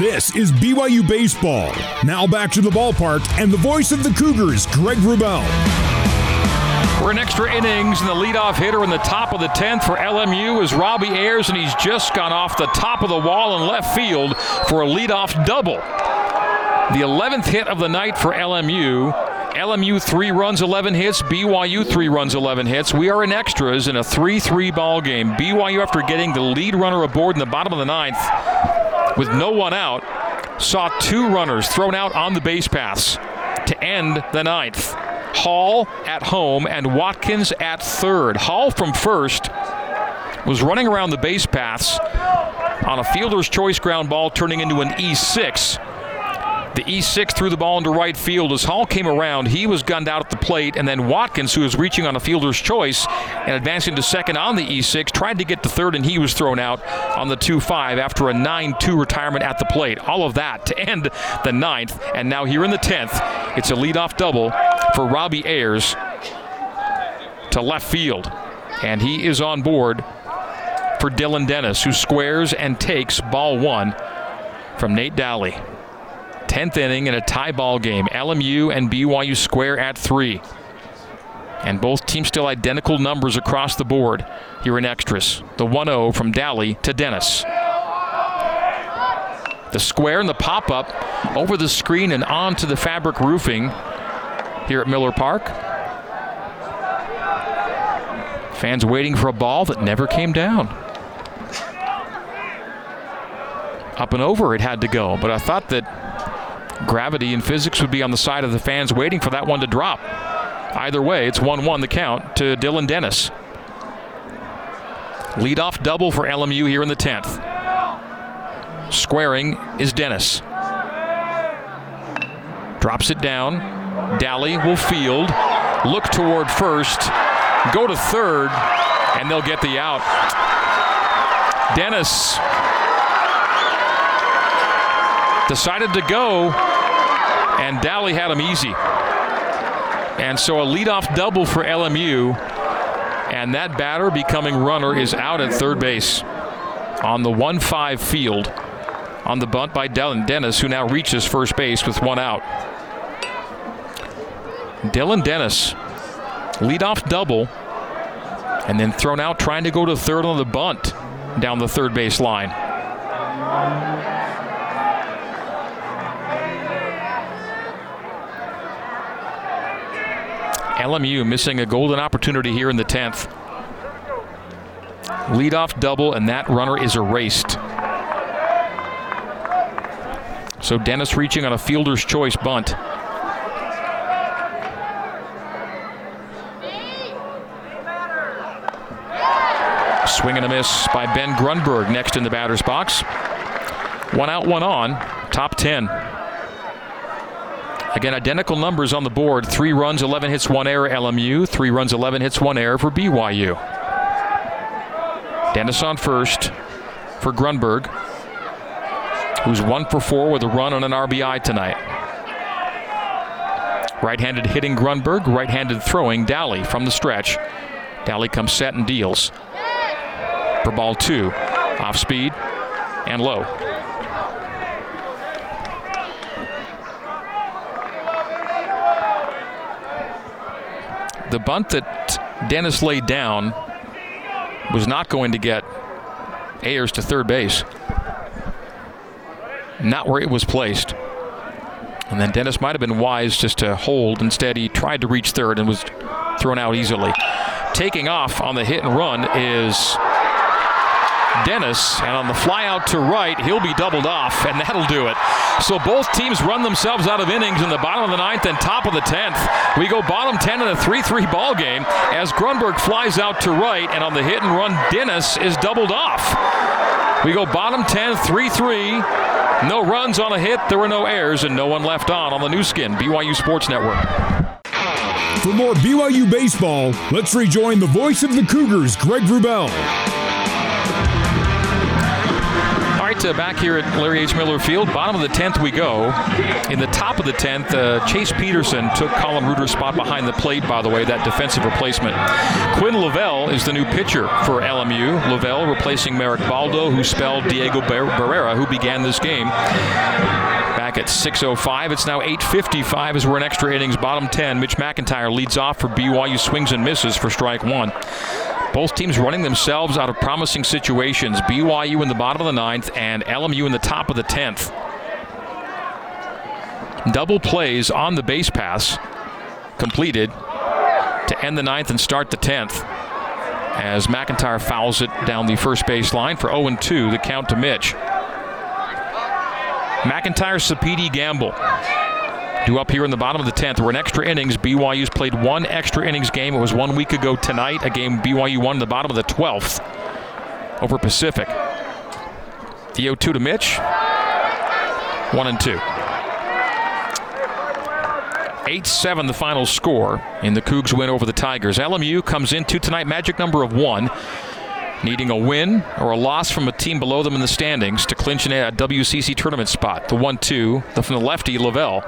This is BYU Baseball. Now back to the ballpark and the voice of the Cougars, Greg Wrubell. We're in extra innings, and the leadoff hitter in the top of the 10th for LMU is Robbie Ayers, and he's just gone off the top of the wall in left field for a leadoff double. The 11th hit of the night for LMU. LMU three runs, 11 hits. BYU three runs, 11 hits. We are in extras in a 3 3 ball game. BYU, after getting the lead runner aboard in the bottom of the ninth, with no one out, saw two runners thrown out on the base paths to end the ninth. Hall at home and Watkins at third. Hall from first was running around the base paths on a fielder's choice ground ball, turning into an E6. The E6 threw the ball into right field. As Hall came around, he was gunned out at the plate, and then Watkins, who was reaching on a fielder's choice and advancing to second on the E6, tried to get to third, and he was thrown out on the 2 5 after a 9 2 retirement at the plate. All of that to end the ninth, and now here in the 10th, it's a leadoff double for Robbie Ayers to left field, and he is on board for Dylan Dennis, who squares and takes ball one from Nate Dally. 10th inning in a tie ball game. LMU and BYU square at three. And both teams still identical numbers across the board here in extras. The 1 0 from Dally to Dennis. The square and the pop up over the screen and onto the fabric roofing here at Miller Park. Fans waiting for a ball that never came down. Up and over it had to go, but I thought that gravity and physics would be on the side of the fans waiting for that one to drop. Either way, it's 1 1 the count to Dylan Dennis. Leadoff double for LMU here in the 10th. Squaring is Dennis. Drops it down. Dally will field. Look toward first. Go to third. And they'll get the out. Dennis decided to go, and Dally had him easy. And so a leadoff double for LMU, and that batter becoming runner is out at third base on the 1 5 field on the bunt by Dylan Dennis, who now reaches first base with one out. Dylan Dennis, leadoff double, and then thrown out trying to go to third on the bunt down the third base line. LMU missing a golden opportunity here in the 10th. Leadoff double, and that runner is erased. So Dennis reaching on a fielder's choice bunt. Swing and a miss by Ben Grunberg next in the batter's box. One out, one on. Top 10. Again, identical numbers on the board. Three runs, 11 hits, one error, LMU. Three runs, 11 hits, one error for BYU. Dennis on first for Grunberg, who's one for four with a run on an RBI tonight. Right-handed hitting Grunberg, right-handed throwing Dally from the stretch. Dally comes set and deals for ball two. Off speed and low. The bunt that Dennis laid down was not going to get Ayers to third base. Not where it was placed. And then Dennis might have been wise just to hold. Instead, he tried to reach third and was thrown out easily. Taking off on the hit and run is Dennis, and on the fly out to right, he'll be doubled off, and that'll do it. So both teams run themselves out of innings in the bottom of the ninth and top of the tenth. We go bottom ten in a 3-3 ball game as Grunberg flies out to right, and on the hit and run, Dennis is doubled off. We go bottom 10, 3-3. No runs on a hit, there were no errors, and no one left on on the Nu Skin, BYU Sports Network. For more BYU baseball, let's rejoin the voice of the Cougars, Greg Wrubell uh, back here at Larry H. Miller Field, bottom of the 10th we go. In the top of the 10th, uh, Chase Peterson took Colin Reuter's spot behind the plate, by the way, that defensive replacement. Quinn Lavelle is the new pitcher for LMU. Lavelle replacing Merrick Baldo, who spelled Diego Barrera, who began this game back at 6.05. It's now 8.55 as we're in extra innings, bottom 10. Mitch McIntyre leads off for BYU, swings and misses for strike one. Both teams running themselves out of promising situations. BYU in the bottom of the ninth and LMU in the top of the 10th. Double plays on the base pass completed to end the ninth and start the 10th. As McIntyre fouls it down the first base line for 0 2, the count to Mitch. McIntyre, Sapedi, Gamble Due up here in the bottom of the 10th. We're in extra innings. BYU's played one extra innings game. It was one week ago tonight, a game BYU won in the bottom of the 12th over Pacific. The 0 2 to Mitch. 1 and 2. 8 7 the final score in the Cougs win over the Tigers. LMU comes into tonight, magic number of 1 needing a win or a loss from a team below them in the standings to clinch a WCC tournament spot. The 1 2 from the lefty, Lavelle.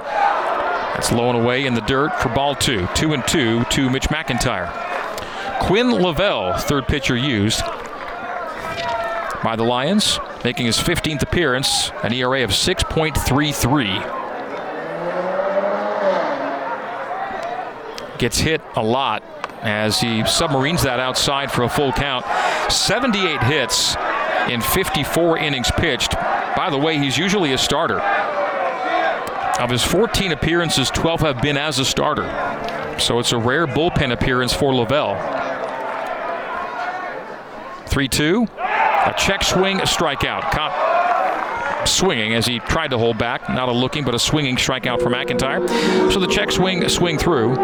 That's low and away in the dirt for ball two. 2 and 2 to Mitch McIntyre. Quinn Lavelle, third pitcher used by the Lions, making his 15th appearance, an ERA of 6.33. Gets hit a lot as he submarines that outside for a full count. 78 hits in 54 innings pitched. By the way, he's usually a starter. Of his 14 appearances, 12 have been as a starter. So it's a rare bullpen appearance for Lavelle. 3 2. A check swing, a strikeout. Caught swinging as he tried to hold back. Not a looking, but a swinging strikeout for McIntyre. So the check swing, swing through.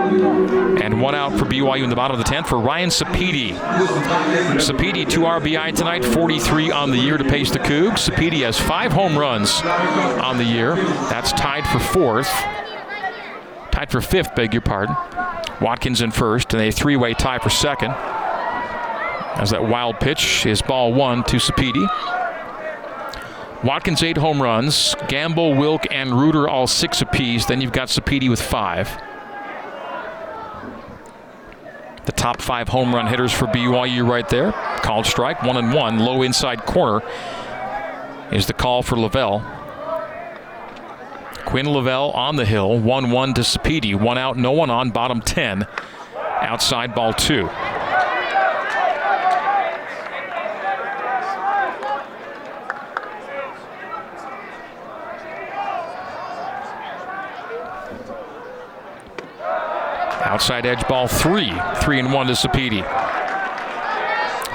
And one out for BYU in the bottom of the 10th for Ryan Sapedi. Sapedi, two RBI tonight, 43 on the year to pace the Cougs. Sapedi has five home runs on the year. That's tied for fourth. Tied for fifth, beg your pardon. Watkins in first, and a three way tie for second. As that wild pitch is ball one to Sapedi. Watkins eight home runs. Gamble, Wilk, and Reuter all six apiece. Then you've got Sapedi with five. The top five home run hitters for BYU right there. Called strike, one and one. Low inside corner is the call for Lavelle. Quinn Lavelle on the hill, 1 1 to Sapedi. One out, no one on, bottom 10. Outside ball two. Outside edge ball three. Three and one to Sapedi.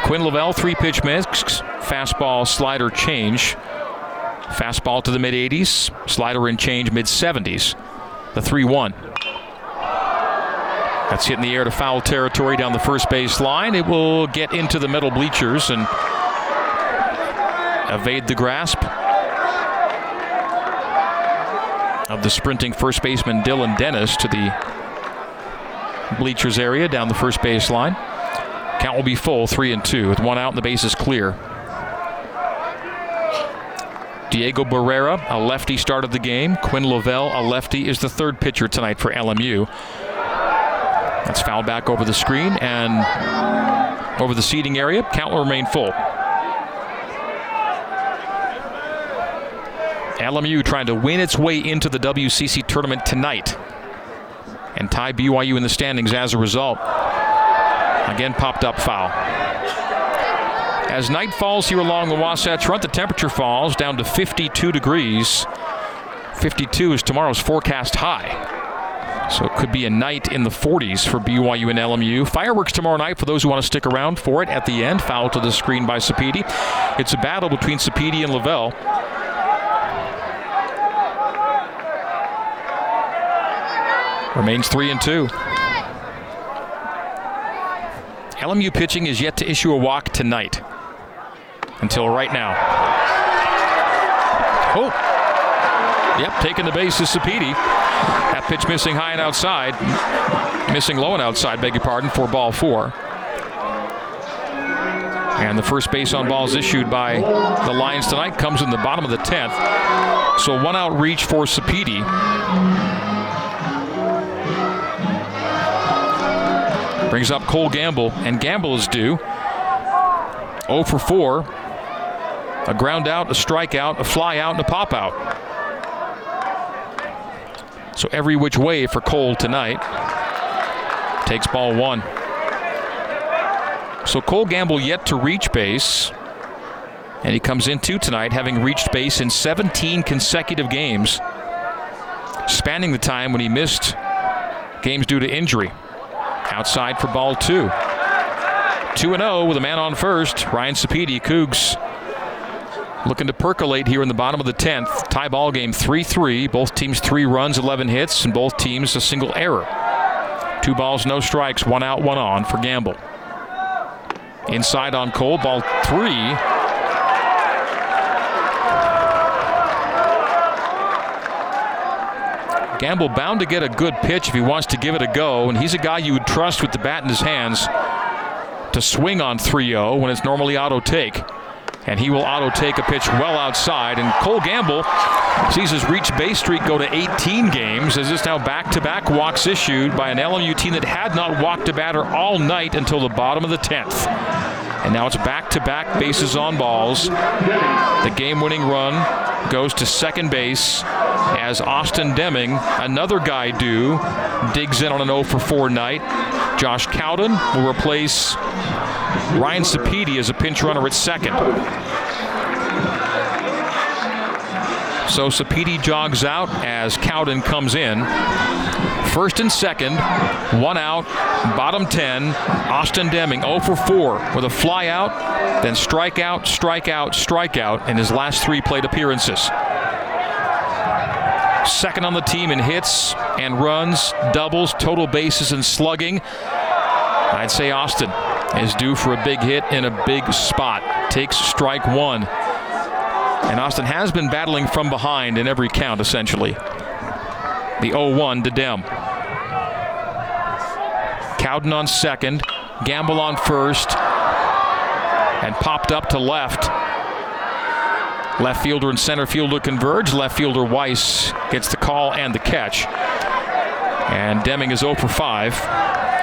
Quinn Lavelle, three pitch mix. Fastball, slider, change. Fastball to the mid 80s. Slider and change mid 70s. The 3 1. That's hit in the air to foul territory down the first base line. It will get into the middle bleachers and evade the grasp of the sprinting first baseman Dylan Dennis to the bleachers area down the first base line. Count will be full, three and two, with one out and the base is clear. Diego Barrera, a lefty, started the game. Quinn Lavelle, a lefty, is the third pitcher tonight for LMU. That's fouled back over the screen and over the seating area. Count will remain full. LMU trying to win its way into the WCC tournament tonight and tie BYU in the standings as a result. Again, popped up foul. As night falls here along the Wasatch Front, the temperature falls down to 52 degrees. 52 is tomorrow's forecast high. So it could be a night in the 40s for BYU and LMU. Fireworks tomorrow night for those who want to stick around for it at the end. Foul to the screen by Sapedi. It's a battle between Sapedi and Lavelle. Remains three and two. LMU pitching is yet to issue a walk tonight. Until right now. Oh. Yep, taking the base is Sapedi. That pitch missing high and outside. Missing low and outside, beg your pardon, for ball four. And the first base on balls issued by the Lions tonight comes in the bottom of the 10th. So one out reach for Sapedi. Brings up Cole Gamble, and Gamble is due. 0 for 4. A ground out, a strikeout, a fly out, and a pop out. So every which way for Cole tonight. Takes ball one. So Cole Gamble yet to reach base. And he comes in two tonight, having reached base in 17 consecutive games, spanning the time when he missed games due to injury. Outside for ball two. 2 0 with a man on first. Ryan Sapedi, Cougs looking to percolate here in the bottom of the 10th. Tie ball game 3 3. Both teams three runs, 11 hits, and both teams a single error. Two balls, no strikes, one out, one on for Gamble. Inside on Cole, ball three. Gamble bound to get a good pitch if he wants to give it a go, and he's a guy you would trust with the bat in his hands to swing on 3 0 when it's normally auto take. And he will auto take a pitch well outside. And Cole Gamble sees his reach base streak go to 18 games as this now back to back walks issued by an LMU team that had not walked a batter all night until the bottom of the 10th. And now it's back to back bases on balls. The game winning run goes to second base as Austin Deming, another guy due, digs in on an 0 for 4 night. Josh Cowden will replace Ryan Sapedi as a pinch runner at second. So Sapedi jogs out as Cowden comes in. First and second, one out, bottom 10. Austin Deming 0 for 4 with a fly out, then strikeout, strikeout, strikeout in his last three plate appearances. Second on the team in hits and runs, doubles, total bases, and slugging. I'd say Austin is due for a big hit in a big spot. Takes strike one. And Austin has been battling from behind in every count, essentially. The 0 1 to Dem. Cowden on second, Gamble on first, and popped up to left. Left fielder and center fielder converge. Left fielder Weiss gets the call and the catch. And Deming is 0 for 5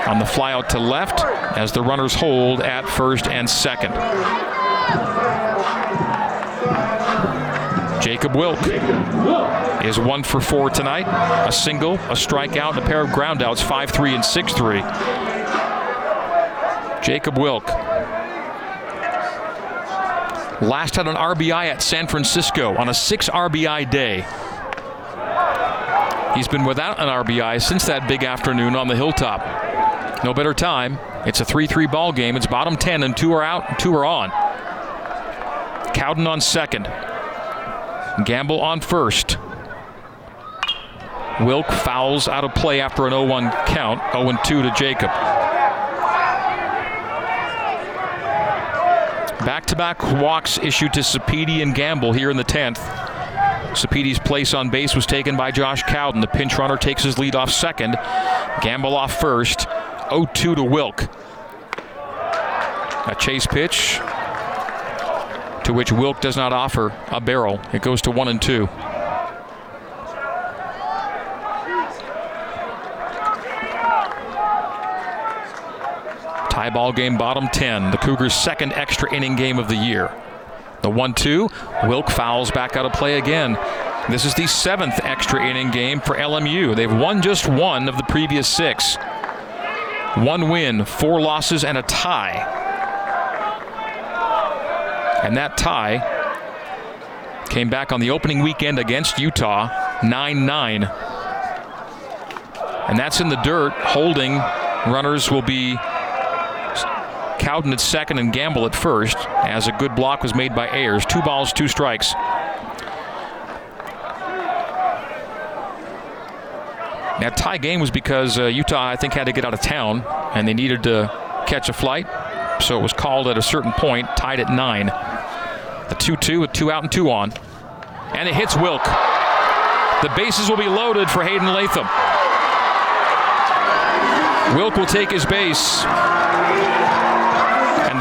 on the flyout to left as the runners hold at first and second. Jacob Wilk is one for four tonight. A single, a strikeout, and a pair of groundouts, 5 3 and 6 3. Jacob Wilk. Last had an RBI at San Francisco on a six RBI day. He's been without an RBI since that big afternoon on the hilltop. No better time. It's a 3 3 ball game. It's bottom 10, and two are out, and two are on. Cowden on second. Gamble on first. Wilk fouls out of play after an 0 1 count, 0 2 to Jacob. Back to back walks issued to Sapedi and Gamble here in the 10th. Sapedi's place on base was taken by Josh Cowden. The pinch runner takes his lead off second. Gamble off first. 0 2 to Wilk. A chase pitch to which Wilk does not offer a barrel. It goes to 1 and 2. Tie ball game, bottom 10. The Cougars' second extra inning game of the year. The 1 2. Wilk fouls back out of play again. This is the seventh extra inning game for LMU. They've won just one of the previous six. One win, four losses, and a tie. And that tie came back on the opening weekend against Utah, 9 9. And that's in the dirt. Holding runners will be Cowden at second and Gamble at first, as a good block was made by Ayers. Two balls, two strikes. That tie game was because uh, Utah, I think, had to get out of town and they needed to catch a flight. So it was called at a certain point, tied at nine. The 2 2 with two out and two on. And it hits Wilk. The bases will be loaded for Hayden Latham. Wilk will take his base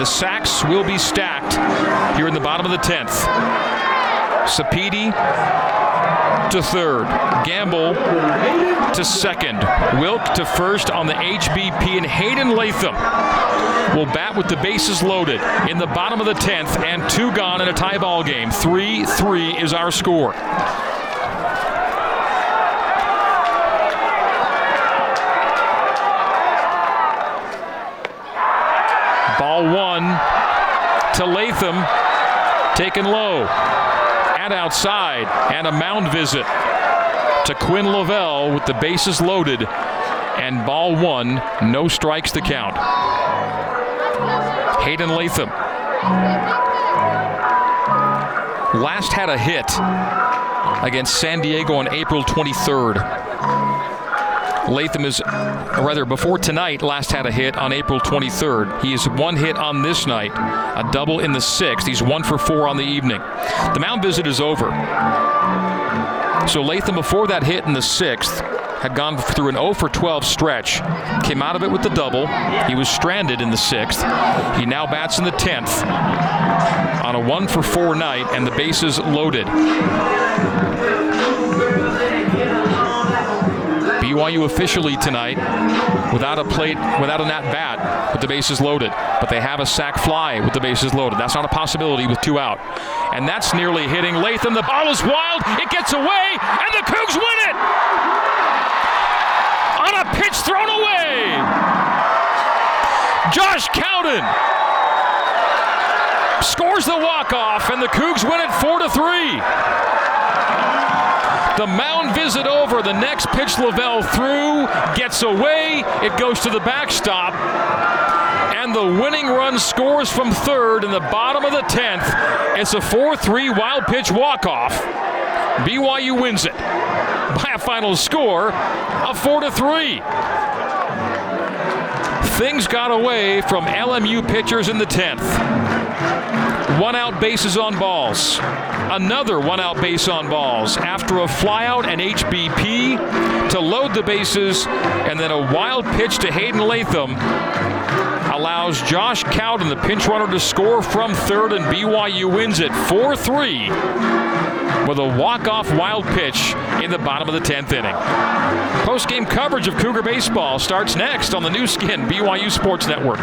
the sacks will be stacked here in the bottom of the 10th. Sapedi to third. Gamble to second. Wilk to first on the HBP. And Hayden Latham will bat with the bases loaded in the bottom of the 10th and two gone in a tie ball game. 3 3 is our score. Ball one to Latham, taken low and outside, and a mound visit to Quinn Lavelle with the bases loaded and ball one, no strikes to count. Hayden Latham last had a hit against San Diego on April 23rd. Latham is, or rather, before tonight, last had a hit on April 23rd. He has one hit on this night, a double in the sixth. He's one for four on the evening. The mound visit is over. So Latham, before that hit in the sixth, had gone through an 0 for 12 stretch. Came out of it with the double. He was stranded in the sixth. He now bats in the 10th on a 1 for 4 night, and the bases loaded. BYU officially tonight without a plate, without an at bat with the bases loaded. But they have a sac fly with the bases loaded. That's not a possibility with two out. And that's nearly hitting Latham. The ball is wild. It gets away, and the Cougs win it! On a pitch thrown away! Josh Cowden scores the walk-off, and the Cougs win it 4 to 3. The mound visit over. The next pitch Lavelle threw, gets away. It goes to the backstop. And the winning run scores from third in the bottom of the 10th. It's a 4 3 wild pitch walk off. BYU wins it by a final score of 4 to 3. Things got away from LMU pitchers in the 10th. One out bases on balls. Another one out base on balls after a flyout and HBP to load the bases, and then a wild pitch to Hayden Latham allows Josh Cowden, the pinch runner, to score from third, and BYU wins it 4 3 with a walk-off wild pitch in the bottom of the 10th inning. Post-game coverage of Cougar baseball starts next on the Nu Skin BYU Sports Network.